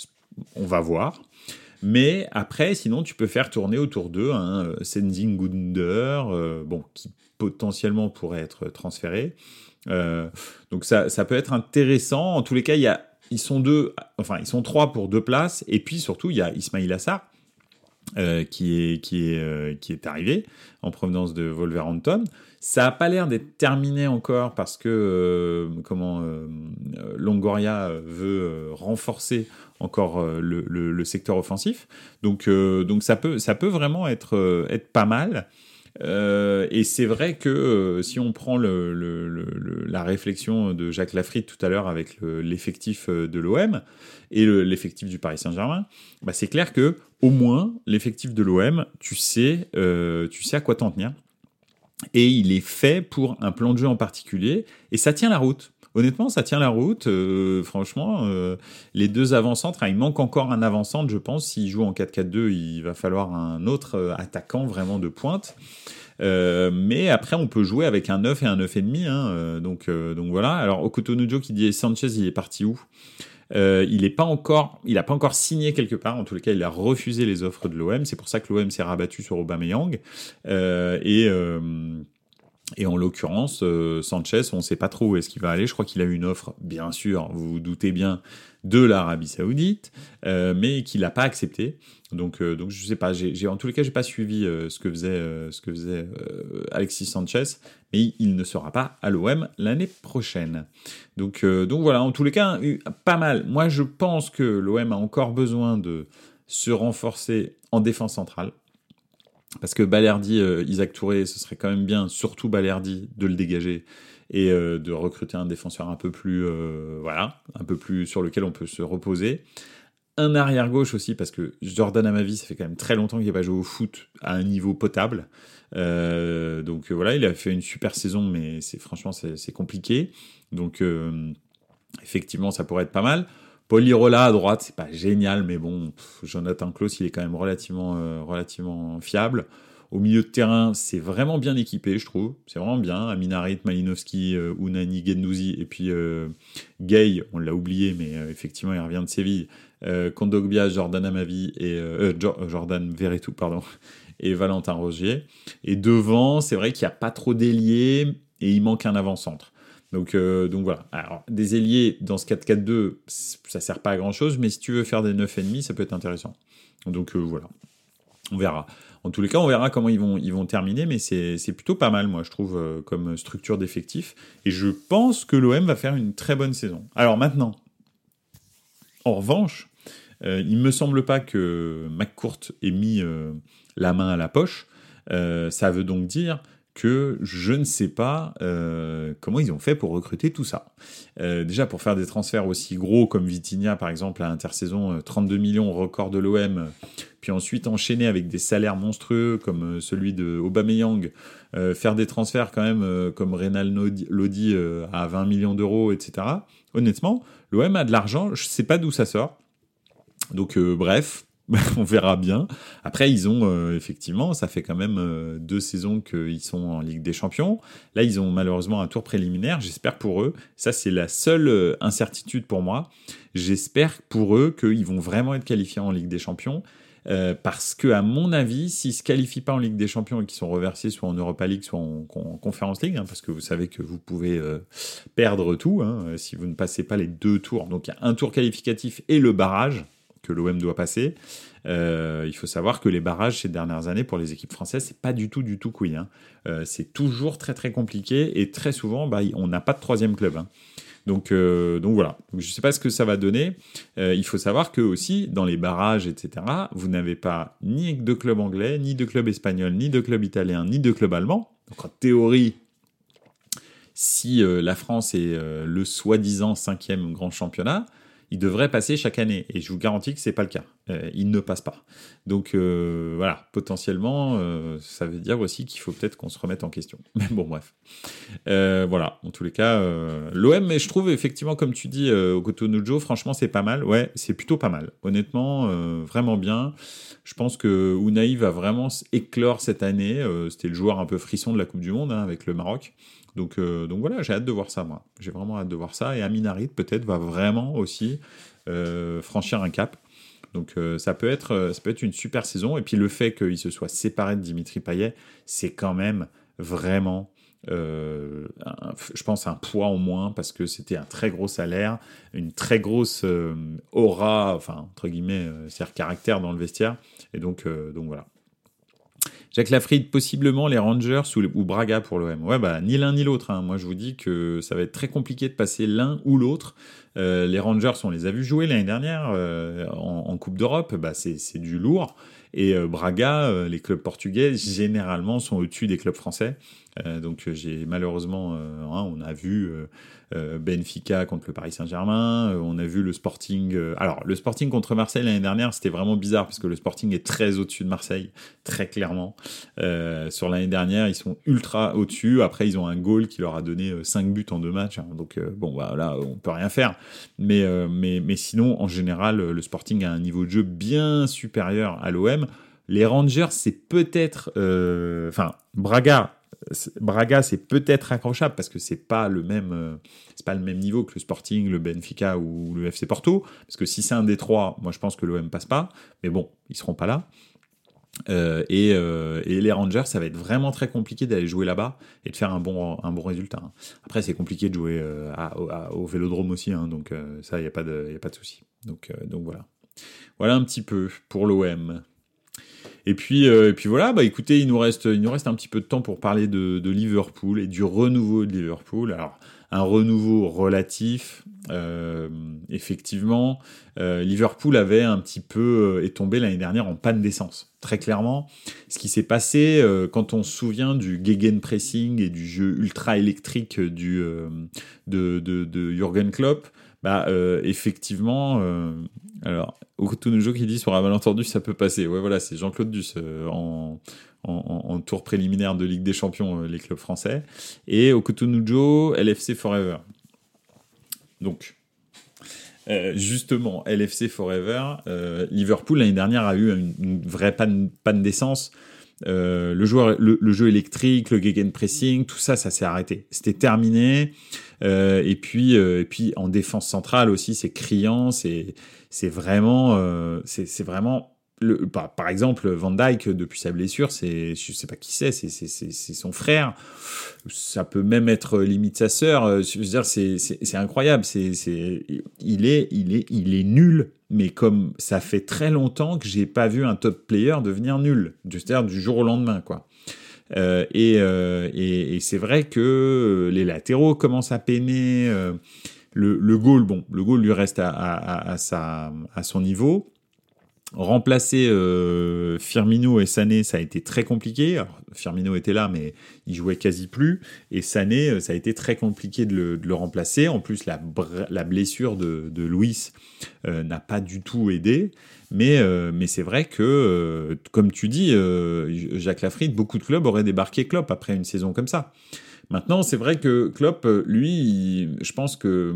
on va voir mais après, sinon, tu peux faire tourner autour d'eux un euh, Senzing Gunder, euh, bon, qui potentiellement pourrait être transféré. Euh, donc ça, ça peut être intéressant. En tous les cas, il y a, ils sont deux, enfin ils sont trois pour deux places. Et puis surtout, il y a Ismail Assar qui est qui est qui est arrivé en provenance de Wolverhampton. Ça n'a pas l'air d'être terminé encore parce que comment Longoria veut renforcer encore euh, le, le, secteur offensif. Donc, euh, donc ça, peut, ça peut vraiment être, euh, être pas mal. et c'est vrai que si on prend le, la réflexion de Jacques Lafritte tout à l'heure avec l'effectif de l'OM et l'effectif du Paris Saint-Germain, bah c'est clair que au moins l'effectif de l'OM, tu sais, tu sais à quoi t'en tenir. Et il est fait pour un plan de jeu en particulier, et ça tient la route. Honnêtement, ça tient la route. Euh, franchement, euh, les deux avant-centres, il manque encore un avant-centre, je pense. S'il joue en 4-4-2, il va falloir un autre euh, attaquant vraiment de pointe. mais après, on peut jouer avec un 9 et un 9,5. Hein, donc, donc voilà. Alors, Okutonujo qui dit Sanchez, il est parti où? Il n'est pas encore, il a pas encore signé quelque part. En les cas, il a refusé les offres de l'OM. C'est pour ça que l'OM s'est rabattu sur Aubameyang. et et en l'occurrence, euh, Sanchez, on ne sait pas trop où est-ce qu'il va aller. Je crois qu'il a eu une offre, bien sûr, vous vous doutez bien, de l'Arabie Saoudite, euh, mais qu'il n'a pas accepté. Donc, euh, donc je sais pas. En tous les cas, j'ai pas suivi ce que faisait, ce que faisait Alexis Sanchez, mais il, ne sera pas à l'OM l'année prochaine. Donc, donc voilà. En tous les cas, pas mal. Moi, je pense que l'OM a encore besoin de se renforcer en défense centrale. Parce que Balerdi, euh, Isaac Touré, ce serait quand même bien, surtout Balerdi, de le dégager et euh, de recruter un défenseur un peu plus, euh, voilà, un peu plus sur lequel on peut se reposer. Un arrière gauche aussi, parce que Jordan Amavi, ça fait quand même très longtemps qu'il n'a pas joué au foot à un niveau potable. donc voilà, il a fait une super saison, mais c'est franchement c'est compliqué. Donc effectivement, ça pourrait être pas mal. Paul Lirola à droite, c'est pas génial, mais bon, Jonathan Klaus, il est quand même relativement, euh, relativement fiable. Au milieu de terrain, c'est vraiment bien équipé, je trouve. C'est vraiment bien. Aminarit, Malinowski, euh, Unani, Gendouzi, et puis euh, Gay, on l'a oublié, mais effectivement, il revient de Séville. Kondogbia, Jordan Amavi et Jordan Verretou, pardon, et Valentin Rogier. Et devant, c'est vrai qu'il n'y a pas trop d'ailier et il manque un avant-centre. Donc, euh, donc voilà. Alors, des ailiers dans ce 4-4-2, ça sert pas à grand chose, mais si tu veux faire des 9,5, ça peut être intéressant. Donc euh, voilà. On verra. En tous les cas, on verra comment ils vont, ils vont terminer, mais c'est plutôt pas mal, moi, je trouve, euh, comme structure d'effectif. Et je pense que l'OM va faire une très bonne saison. Alors maintenant, en revanche, il me semble pas que McCourt ait mis la main à la poche. ça veut donc dire que je ne sais pas euh, comment ils ont fait pour recruter tout ça. Euh, déjà, pour faire des transferts aussi gros comme Vitinha, par exemple, à intersaison, 32 euh, millions, record de l'OM, puis ensuite enchaîner avec des salaires monstrueux comme celui de Aubameyang, faire des transferts quand même comme Reynal Lodi à 20 millions d'euros, etc. Honnêtement, l'OM a de l'argent, je ne sais pas d'où ça sort. Donc bref, on verra bien. Après, ils ont euh, effectivement, ça fait quand même euh, deux saisons qu'ils sont en Ligue des Champions. Là, ils ont malheureusement un tour préliminaire. J'espère pour eux. Ça, c'est la seule euh, incertitude pour moi. J'espère pour eux qu'ils vont vraiment être qualifiés en Ligue des Champions. parce que, à mon avis, s'ils se qualifient pas en Ligue des Champions et qu'ils sont reversés soit en Europa League, soit en, Conference League, hein, parce que vous savez que vous pouvez perdre tout hein, si vous ne passez pas les deux tours. Donc, il y a un tour qualificatif et le barrage que l'OM doit passer. Euh, il faut savoir que les barrages ces dernières années pour les équipes françaises, c'est pas du tout du tout couille. Hein. Euh, c'est toujours très très compliqué et très souvent, bah, on n'a pas de troisième club. Hein. Donc, euh, donc voilà. je ne sais pas ce que ça va donner. il faut savoir que aussi dans les barrages, etc., vous n'avez pas ni de club anglais, ni de club espagnol, ni de club italien, ni de club allemand. Donc en théorie, si la France est le soi-disant cinquième grand championnat, il devrait passer chaque année. Et je vous garantis que c'est pas le cas. Euh, il ne passe pas. Donc euh, voilà, potentiellement, euh, ça veut dire aussi qu'il faut peut-être qu'on se remette en question. Mais bon, bref. voilà, en tous les cas, l'OM, mais je trouve effectivement, comme tu dis, au franchement, c'est pas mal. Ouais, c'est plutôt pas mal. Honnêtement, vraiment bien. Je pense que Unai va vraiment éclore cette année. C'était le joueur un peu frisson de la Coupe du Monde hein, avec le Maroc. Donc, donc voilà, j'ai hâte de voir ça, moi. J'ai vraiment hâte de voir ça. Et Aminarit, peut-être, va vraiment aussi franchir un cap. Donc euh, ça, peut être, ça peut être une super saison. Et puis le fait qu'il se soit séparé de Dimitri Payet, c'est quand même vraiment, je pense, un poids en moins parce que c'était un très gros salaire, une très grosse aura, enfin, entre guillemets, c'est-à-dire caractère dans le vestiaire. Et donc, donc voilà. Jacques Lafried, possiblement les Rangers ou, Braga pour l'OM. Ouais, bah, ni l'un ni l'autre. Hein. Moi, je vous dis que ça va être très compliqué de passer l'un ou l'autre. Euh, les Rangers, on les a vus jouer l'année dernière euh, en, Coupe d'Europe. Bah, c'est du lourd. Et euh, Braga, les clubs portugais, généralement, sont au-dessus des clubs français. donc j'ai malheureusement, hein, on a vu Benfica contre le Paris Saint-Germain, on a vu le Sporting. alors le Sporting contre Marseille l'année dernière, c'était vraiment bizarre parce que le Sporting est très au-dessus de Marseille, très clairement. sur l'année dernière, ils sont ultra au-dessus. Après, ils ont un goal qui leur a donné 5 buts en deux matchs. Hein. donc bon, bah, on peut rien faire. Mais mais mais sinon, en général, le Sporting a un niveau de jeu bien supérieur à l'OM. Les Rangers, c'est peut-être, euh, enfin, Braga, Braga, c'est peut-être accrochable parce que c'est pas le même, euh, c'est pas le même niveau que le Sporting, le Benfica ou le FC Porto. Parce que si c'est un des trois, moi je pense que l'OM passe pas. Mais bon, ils seront pas là. Euh, et, les Rangers, ça va être vraiment très compliqué d'aller jouer là-bas et de faire un bon, un bon résultat. Hein. Après, c'est compliqué de jouer au Vélodrome aussi, hein, donc ça, il n'y a pas de, y a pas de souci. Donc, donc voilà. Voilà un petit peu pour l'OM. Et puis, euh, et puis voilà, bah écoutez, il nous reste, il nous reste un petit peu de temps pour parler de, Liverpool et du renouveau de Liverpool. Alors, un renouveau relatif, euh, effectivement. Euh, Liverpool avait un petit peu est tombé l'année dernière en panne d'essence, très clairement. Ce qui s'est passé quand on se souvient du gegenpressing et du jeu ultra électrique du de, de, de Jürgen Klopp, bah effectivement alors, Okutunujo qui dit sur un malentendu, ça peut passer. Ouais, voilà, c'est Jean-Claude Duss euh, en, tour préliminaire de Ligue des Champions, euh, les clubs français. Et Okutunujo, LFC Forever. Donc, euh, justement, LFC Forever, Liverpool l'année dernière a eu une, vraie panne d'essence. Le, joueur, le, jeu électrique, le gegenpressing, tout ça, ça s'est arrêté. C'était terminé. et puis, et puis en défense centrale aussi, c'est criant, c'est c'est vraiment, euh, c'est vraiment le, par, par, exemple, Van Dyke, depuis sa blessure, c'est, je sais pas qui c'est, c'est son frère. Ça peut même être limite sa sœur. Euh, je veux dire, c'est incroyable. C'est, il est, il est, il est nul. Mais comme ça fait très longtemps que j'ai pas vu un top player devenir nul, c'est-à-dire du jour au lendemain, quoi. Euh, et, et, et c'est vrai que les latéraux commencent à peiner. Le, le goal, bon, le goal lui reste à, à, à, sa, à son niveau. Remplacer euh, Firmino et Sané, ça a été très compliqué. Firmino était là, mais il jouait quasi plus. Et Sané, euh, ça a été très compliqué de le, remplacer. En plus, la, blessure de, de Luis euh, n'a pas du tout aidé. Mais, c'est vrai que, comme tu dis, Jacques Lafritte, beaucoup de clubs auraient débarqué Klopp après une saison comme ça. Maintenant, c'est vrai que Klopp, lui, je pense que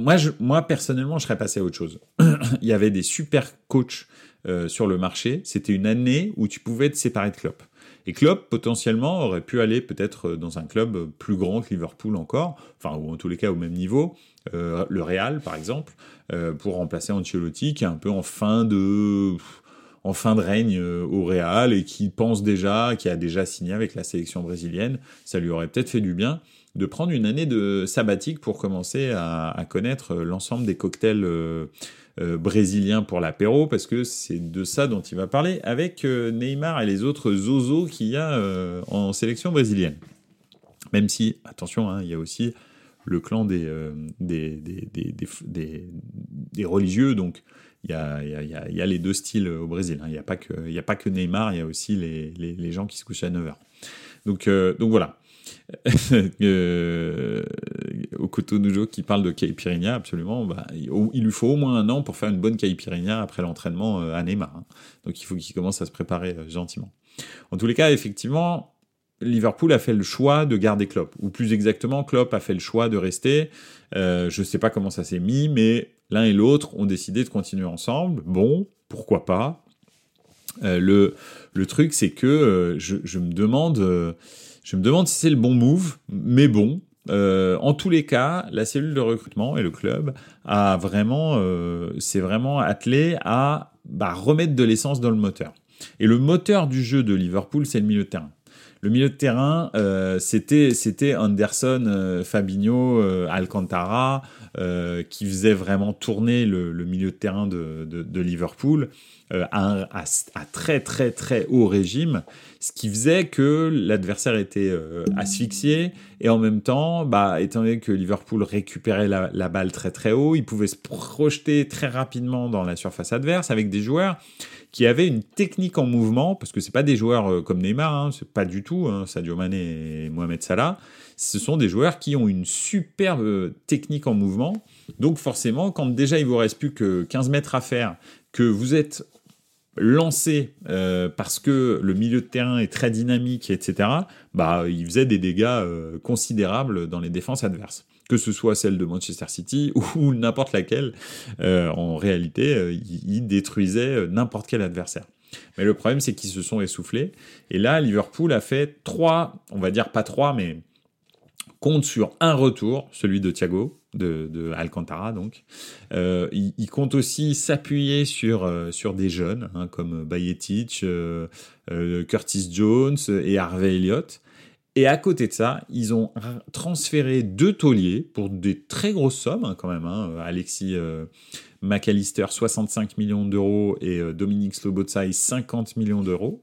moi, je, moi, personnellement, je serais passé à autre chose. Il y avait des super coachs euh, sur le marché. C'était une année où tu pouvais te séparer de Klopp. Et Klopp, potentiellement, aurait pu aller peut-être dans un club plus grand que Liverpool encore, enfin, ou en tous les cas au même niveau, euh, le Real, par exemple, pour remplacer Ancelotti, qui est un peu en fin de en fin de règne euh, au Real et qui pense déjà, qui a déjà signé avec la sélection brésilienne, ça lui aurait peut-être fait du bien de prendre une année de sabbatique pour commencer à, connaître l'ensemble des cocktails euh, euh, brésiliens pour l'apéro, parce que c'est de ça dont il va parler avec Neymar et les autres zozos qu'il y a en sélection brésilienne. Même si, attention, hein, il y a aussi le clan des, des, des, des religieux, donc il y a, y, a, y a, les deux styles au Brésil. Hein. Il n'y a, a pas que Neymar, il y a aussi les, les, les, gens qui se couchent à 9h. Donc, euh, donc voilà. euh, Nujo qui parle de caipirinha, absolument. Bah, il, lui faut au moins un an pour faire une bonne caipirinha après l'entraînement euh, à Neymar. Hein. Donc il faut qu'il commence à se préparer euh, gentiment. En tous les cas, effectivement, Liverpool a fait le choix de garder Klopp. Ou plus exactement, Klopp a fait le choix de rester. Euh, je ne sais pas comment ça s'est mis, mais l'un et l'autre ont décidé de continuer ensemble. Bon, pourquoi pas le, truc, c'est que je, me demande, je me demande si c'est le bon move, mais bon. en tous les cas, la cellule de recrutement et le club a vraiment, c'est vraiment attelé à bah, remettre de l'essence dans le moteur. Et le moteur du jeu de Liverpool, c'est le milieu de terrain. Le milieu de terrain, euh, c'était c'était Anderson, euh, Fabinho, euh, Alcantara qui faisait vraiment tourner le, milieu de terrain de, Liverpool. À, à, très très très haut régime, ce qui faisait que l'adversaire était asphyxié et en même temps, bah, étant donné que Liverpool récupérait la, balle très très haut, il pouvait se projeter très rapidement dans la surface adverse avec des joueurs qui avaient une technique en mouvement, parce que c'est pas des joueurs comme Neymar, hein, c'est pas du tout hein, Sadio Mané et Mohamed Salah, ce sont des joueurs qui ont une superbe technique en mouvement. Donc forcément, quand déjà il vous reste plus que 15 mètres à faire, que vous êtes lancé euh, parce que le milieu de terrain est très dynamique, etc., bah, il faisait des dégâts euh, considérables dans les défenses adverses. Que ce soit celle de Manchester City ou n'importe laquelle, euh, en réalité, il détruisait n'importe quel adversaire. Mais le problème, c'est qu'ils se sont essoufflés. Et là, Liverpool a fait trois, on va dire pas trois, mais compte sur un retour, celui de Thiago, de, Alcantara donc. Euh, il, compte aussi s'appuyer sur, euh, des jeunes hein, comme Bayetic, euh, Curtis Jones et Harvey Elliott. Et à côté de ça, ils ont transféré deux tauliers pour des très grosses sommes hein, quand même. Hein. Alexis McAllister 65 millions d'euros et Dominique Slobotsai 50 millions d'euros.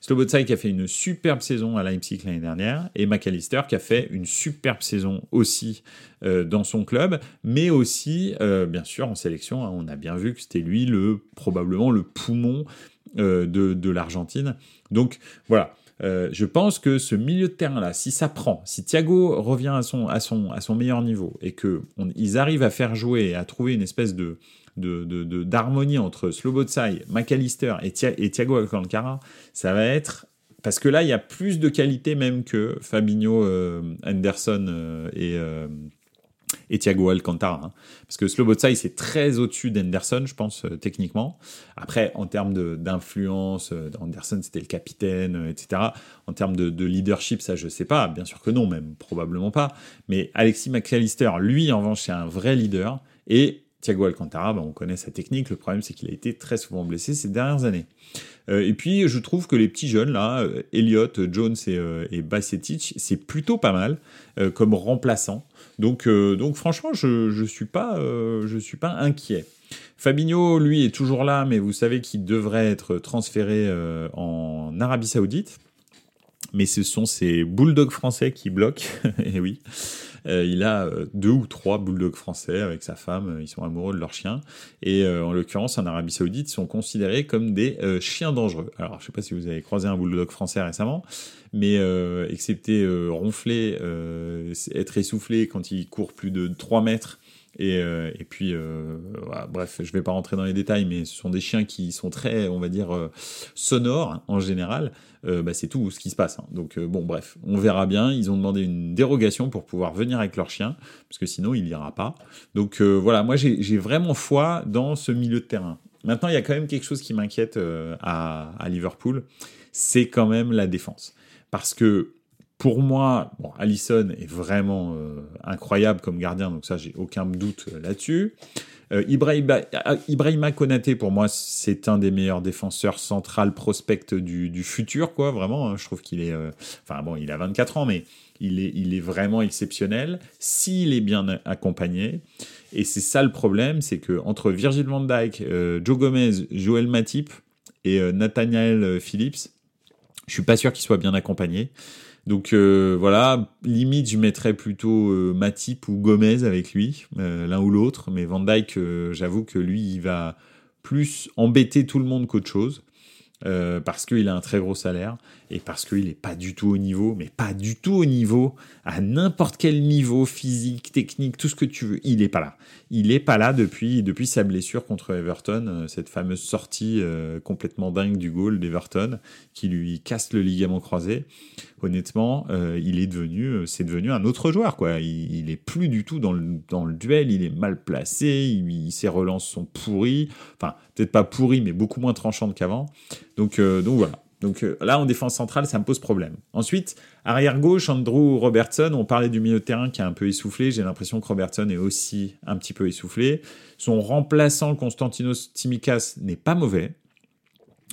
Slobotsai qui a fait une superbe saison à Leipzig l'année dernière et McAllister qui a fait une superbe saison aussi euh, dans son club, mais aussi euh, bien sûr en sélection. Hein, on a bien vu que c'était lui le probablement le poumon euh, de, de l'Argentine. Donc voilà. je pense que ce milieu de terrain là, si ça prend, si Thiago revient à son, à son, à son meilleur niveau et que ils arrivent à faire jouer, à trouver une espèce de, d'harmonie de, entre Slobotsai, McAllister et, et Thiago Alcantara, ça va être parce que là il y a plus de qualité même que Fabinho, euh, Anderson euh, et, euh, et Thiago Alcantara. Hein. Parce que Slobotsai, c'est très au-dessus d'Henderson, je pense, techniquement. Après, en termes d'influence, Anderson, c'était le capitaine, etc. En termes de, leadership, ça, je sais pas. Bien sûr que non, même probablement pas. Mais Alexis McAllister, lui, en revanche, c'est un vrai leader. Et Thiago Alcantara, bah, on connaît sa technique. Le problème, c'est qu'il a été très souvent blessé ces dernières années. Euh, et puis, je trouve que les petits jeunes, là, euh, Elliott, Jones et, euh, et c'est plutôt pas mal comme remplaçant. Donc, franchement, je ne suis, pas, suis pas inquiet. Fabinho, lui, est toujours là, mais vous savez qu'il devrait être transféré en Arabie Saoudite. Mais ce sont ces bulldogs français qui bloquent. et oui. Euh, il a euh, deux ou trois bulldogs français avec sa femme, euh, ils sont amoureux de leur chien. Et en l'occurrence, en Arabie Saoudite, ils sont considérés comme des chiens dangereux. Alors, je ne sais pas si vous avez croisé un bulldog français récemment, mais excepté ronfler, être essoufflé quand il court plus de 3 mètres, et, et, puis, bref, je vais pas rentrer dans les détails, mais ce sont des chiens qui sont très, on va dire, sonores en général. Euh, bah, c'est tout ce qui se passe. Hein. Donc euh, bon, bref, on verra bien. Ils ont demandé une dérogation pour pouvoir venir avec leur chien, parce que sinon il ira pas. Donc euh, voilà, moi j'ai vraiment foi dans ce milieu de terrain. Maintenant, il y a quand même quelque chose qui m'inquiète à, Liverpool, c'est quand même la défense. Parce que pour moi, bon, Allison est vraiment incroyable comme gardien, donc ça, j'ai aucun doute là-dessus. Euh, Ibrahima, Ibrahima Konaté, pour moi, c'est un des meilleurs défenseurs central prospect du, du futur, quoi, vraiment. Hein. je trouve qu'il est. Euh, enfin, bon, il a 24 ans, mais il est, il est vraiment exceptionnel s'il est bien accompagné. Et c'est ça le problème, c'est que entre Virgil van Dijk, euh, Joe Gomez, Joel Matip et Nathaniel Phillips, je suis pas sûr qu'il soit bien accompagné. Donc euh, voilà, limite je mettrais plutôt euh, Matip ou Gomez avec lui, euh, l'un ou l'autre, mais Van Dyke, j'avoue que lui, il va plus embêter tout le monde qu'autre chose. Parce qu'il a un très gros salaire et parce qu'il n'est pas du tout au niveau, mais pas du tout au niveau, à n'importe quel niveau physique, technique, tout ce que tu veux, il n'est pas là. Il n'est pas là depuis, depuis sa blessure contre Everton, euh, cette fameuse sortie euh, complètement dingue du goal d'Everton qui lui casse le ligament croisé. Honnêtement, il est devenu, c'est devenu un autre joueur, quoi. Il, n'est est plus du tout dans le, dans le duel, il est mal placé, ses relances sont pourries, enfin peut-être pas pourries, mais beaucoup moins tranchantes qu'avant. Donc, euh, donc voilà. Donc euh, là, en défense centrale, ça me pose problème. Ensuite, arrière gauche, Andrew Robertson, on parlait du milieu de terrain qui est un peu essoufflé. J'ai l'impression que Robertson est aussi un petit peu essoufflé. Son remplaçant, Konstantinos Timikas, n'est pas mauvais.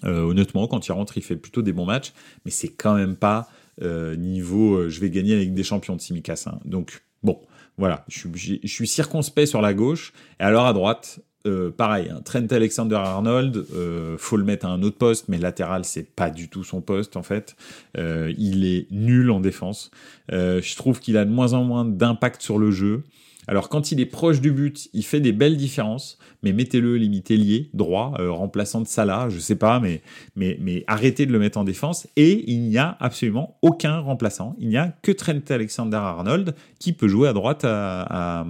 Euh, honnêtement, quand il rentre, il fait plutôt des bons matchs, mais c'est quand même pas niveau je vais gagner avec des champions de Timikas. Hein. Donc bon, voilà, je suis circonspect sur la gauche. Et alors à droite, euh, pareil, hein, Trent Alexander-Arnold, euh, faut le mettre à un autre poste, mais latéral, c'est pas du tout son poste en fait. Euh, il est nul en défense. je trouve qu'il a de moins en moins d'impact sur le jeu. Alors quand il est proche du but, il fait des belles différences, mais mettez-le limite lié, droit, euh, remplaçant de Salah, je sais pas, mais, mais, mais arrêtez de le mettre en défense. Et il n'y a absolument aucun remplaçant. Il n'y a que Trent Alexander-Arnold qui peut jouer à droite à,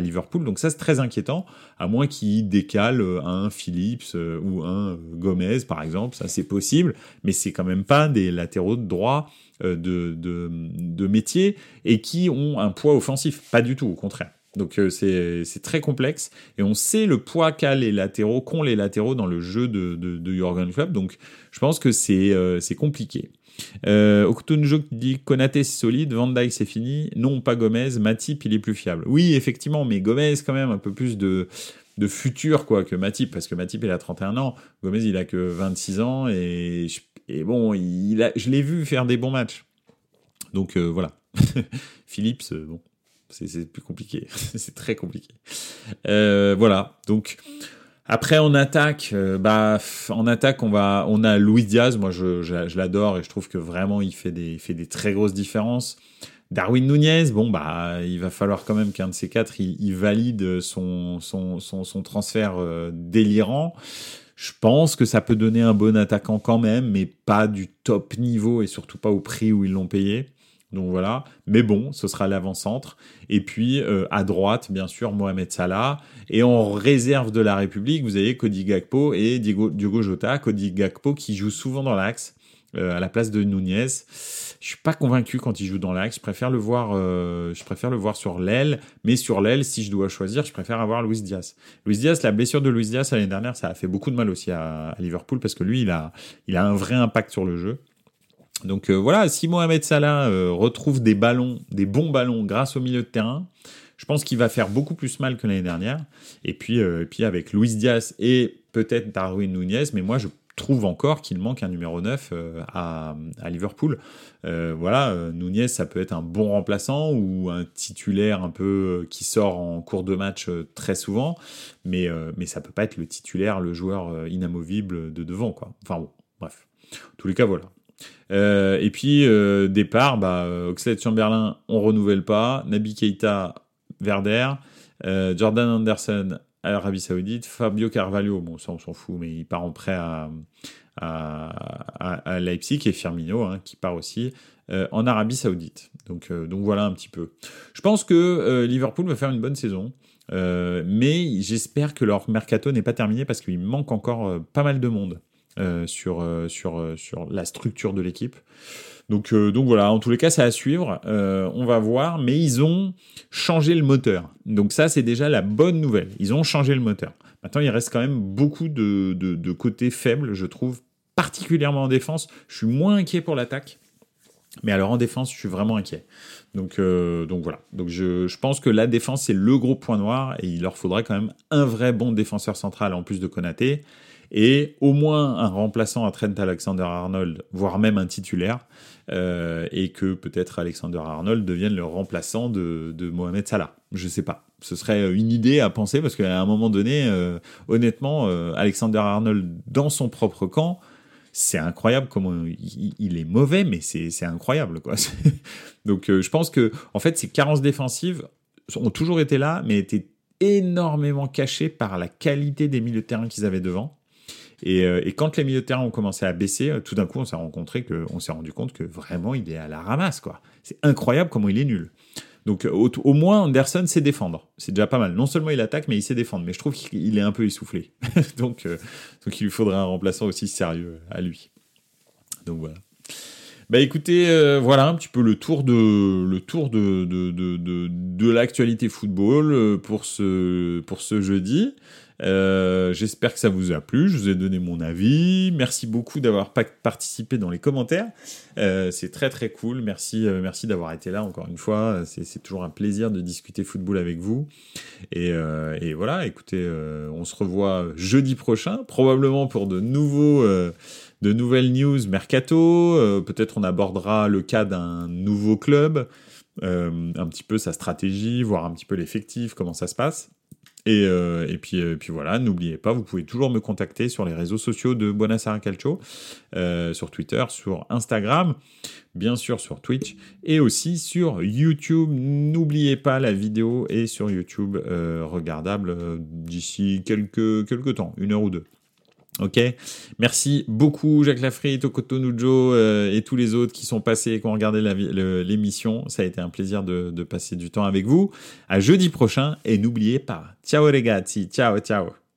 Liverpool. Donc ça c'est très inquiétant, à moins qu'il décale un Phillips euh, ou un Gomez par exemple, ça c'est possible, mais c'est quand même pas des latéraux de droit euh, de, de, métiers et qui ont un poids offensif. Pas du tout, au contraire. Donc euh, c'est très complexe et on sait le poids les latéraux, qu'ont les latéraux dans le jeu de, de, de Jurgen Klopp. Donc je pense que c'est euh, compliqué. Euh, Okutunjo dit Konaté c'est solide, Van Dijk c'est fini. Non, pas Gomez. Matip il est plus fiable. Oui, effectivement, mais Gomez quand même un peu plus de de futur quoi que Matip parce que Matip il a 31 ans, Gomez il a que 26 ans et je et bon, il a, je l'ai vu faire des bons matchs. Donc euh, voilà. Philips, euh, bon, c'est plus compliqué. c'est très compliqué. Euh, voilà. Donc après en attaque, bah en attaque on va, on a Luis Diaz. Moi je, je, l'adore et je trouve que vraiment il fait des, fait des très grosses différences. Darwin Nunez, bon bah il va falloir quand même qu'un de ces quatre il, valide son, son, son, son transfert délirant. Je pense que ça peut donner un bon attaquant quand même, mais pas du top niveau et surtout pas au prix où ils l'ont payé. Donc voilà, mais bon, ce sera l'avant-centre. Et puis euh, à droite, bien sûr, Mohamed Salah. Et en réserve de la République, vous avez Cody Gakpo et Diego, Diogo Jota. Cody Gakpo qui joue souvent dans l'axe euh, à la place de Nunez. Je suis pas convaincu quand il joue dans l'axe. Je préfère le voir, euh, je préfère le voir sur l'aile. Mais sur l'aile, si je dois choisir, je préfère avoir Luis Diaz. Luis Diaz, la blessure de Luis Diaz l'année dernière, ça a fait beaucoup de mal aussi à, Liverpool parce que lui, il a, il a un vrai impact sur le jeu. Donc euh, voilà, si Mohamed Salah retrouve des ballons, des bons ballons grâce au milieu de terrain, je pense qu'il va faire beaucoup plus mal que l'année dernière. Et puis, et puis avec Luis Diaz et peut-être Darwin Nunez, mais moi je trouve encore qu'il manque un numéro 9 euh, à, Liverpool. Euh, voilà, euh, Nunez, ça peut être un bon remplaçant ou un titulaire un peu qui sort en cours de match très souvent, mais, mais ça peut pas être le titulaire, le joueur inamovible de devant. Quoi. Enfin bon, bref. En tous les cas, voilà. et puis, départ, bah, Oxlade Chamberlain, on renouvelle pas. Nabi Keita, Verder. Jordan Anderson, Arabie Saoudite. Fabio Carvalho, bon, ça on s'en fout, mais il part en prêt à, à, Leipzig et Firmino hein, qui part aussi euh, en Arabie Saoudite. Donc, euh, donc voilà un petit peu. Je pense que euh, Liverpool va faire une bonne saison. mais j'espère que leur mercato n'est pas terminé parce qu'il manque encore pas mal de monde sur, sur, sur la structure de l'équipe. Donc, euh, donc voilà, en tous les cas, c'est à suivre. Euh, on va voir, mais ils ont changé le moteur. Donc ça, c'est déjà la bonne nouvelle. Ils ont changé le moteur. Maintenant, il reste quand même beaucoup de, de, côtés faibles, je trouve, particulièrement en défense. Je suis moins inquiet pour l'attaque. Mais alors en défense, je suis vraiment inquiet. Donc, euh, donc voilà. Donc je, je, pense que la défense, c'est le gros point noir et il leur faudrait quand même un vrai bon défenseur central en plus de Konaté et au moins un remplaçant à Trent Alexander-Arnold, voire même un titulaire, euh, et que peut-être Alexander-Arnold devienne le remplaçant de, Mohamed Salah. Je sais pas. Ce serait une idée à penser parce qu'à un moment donné, euh, honnêtement, euh, Alexander-Arnold dans son propre camp, c'est incroyable comment il, est mauvais, mais c'est incroyable quoi. Donc je pense que en fait ces carences défensives ont toujours été là, mais étaient énormément cachées par la qualité des milieux de terrain qu'ils avaient devant. Euh, et, quand les milieux de terrain ont commencé à baisser, euh, tout d'un coup, on s'est rendu compte que vraiment, il est à la ramasse. C'est incroyable comment il est nul. Donc, euh, au, moins, Anderson sait défendre. C'est déjà pas mal. Non seulement il attaque, mais il sait défendre. Mais je trouve qu'il est un peu essoufflé. donc, il lui faudrait un remplaçant aussi sérieux à lui. Donc voilà. Bah écoutez, voilà un petit peu le tour de le tour de, de, de, de l'actualité football pour ce pour ce jeudi. Euh, j'espère que ça vous a plu. Je vous ai donné mon avis. Merci beaucoup d'avoir participé dans les commentaires. Euh, c'est très très cool. Merci, euh, merci d'avoir été là encore une fois. C'est toujours un plaisir de discuter football avec vous. Et, et voilà, écoutez, on se revoit jeudi prochain, probablement pour de nouveaux de nouvelles news mercato. Peut-être on abordera le cas d'un nouveau club, un petit peu sa stratégie, voir un petit peu l'effectif, comment ça se passe. Et, euh, euh, puis voilà, n'oubliez pas, vous pouvez toujours me contacter sur les réseaux sociaux de Buonasera Calcio, euh, sur Twitter, sur Instagram, bien sûr sur Twitch et aussi sur YouTube. N'oubliez pas, la vidéo est sur YouTube regardable d'ici quelques temps, une heure ou deux. Ok, merci beaucoup Jacques Lafritte, Tokoto Nujo euh, et tous les autres qui sont passés et qui ont regardé l'émission. Ça a été un plaisir de, de passer du temps avec vous. À jeudi prochain et n'oubliez pas, ciao ragazzi, ciao ciao.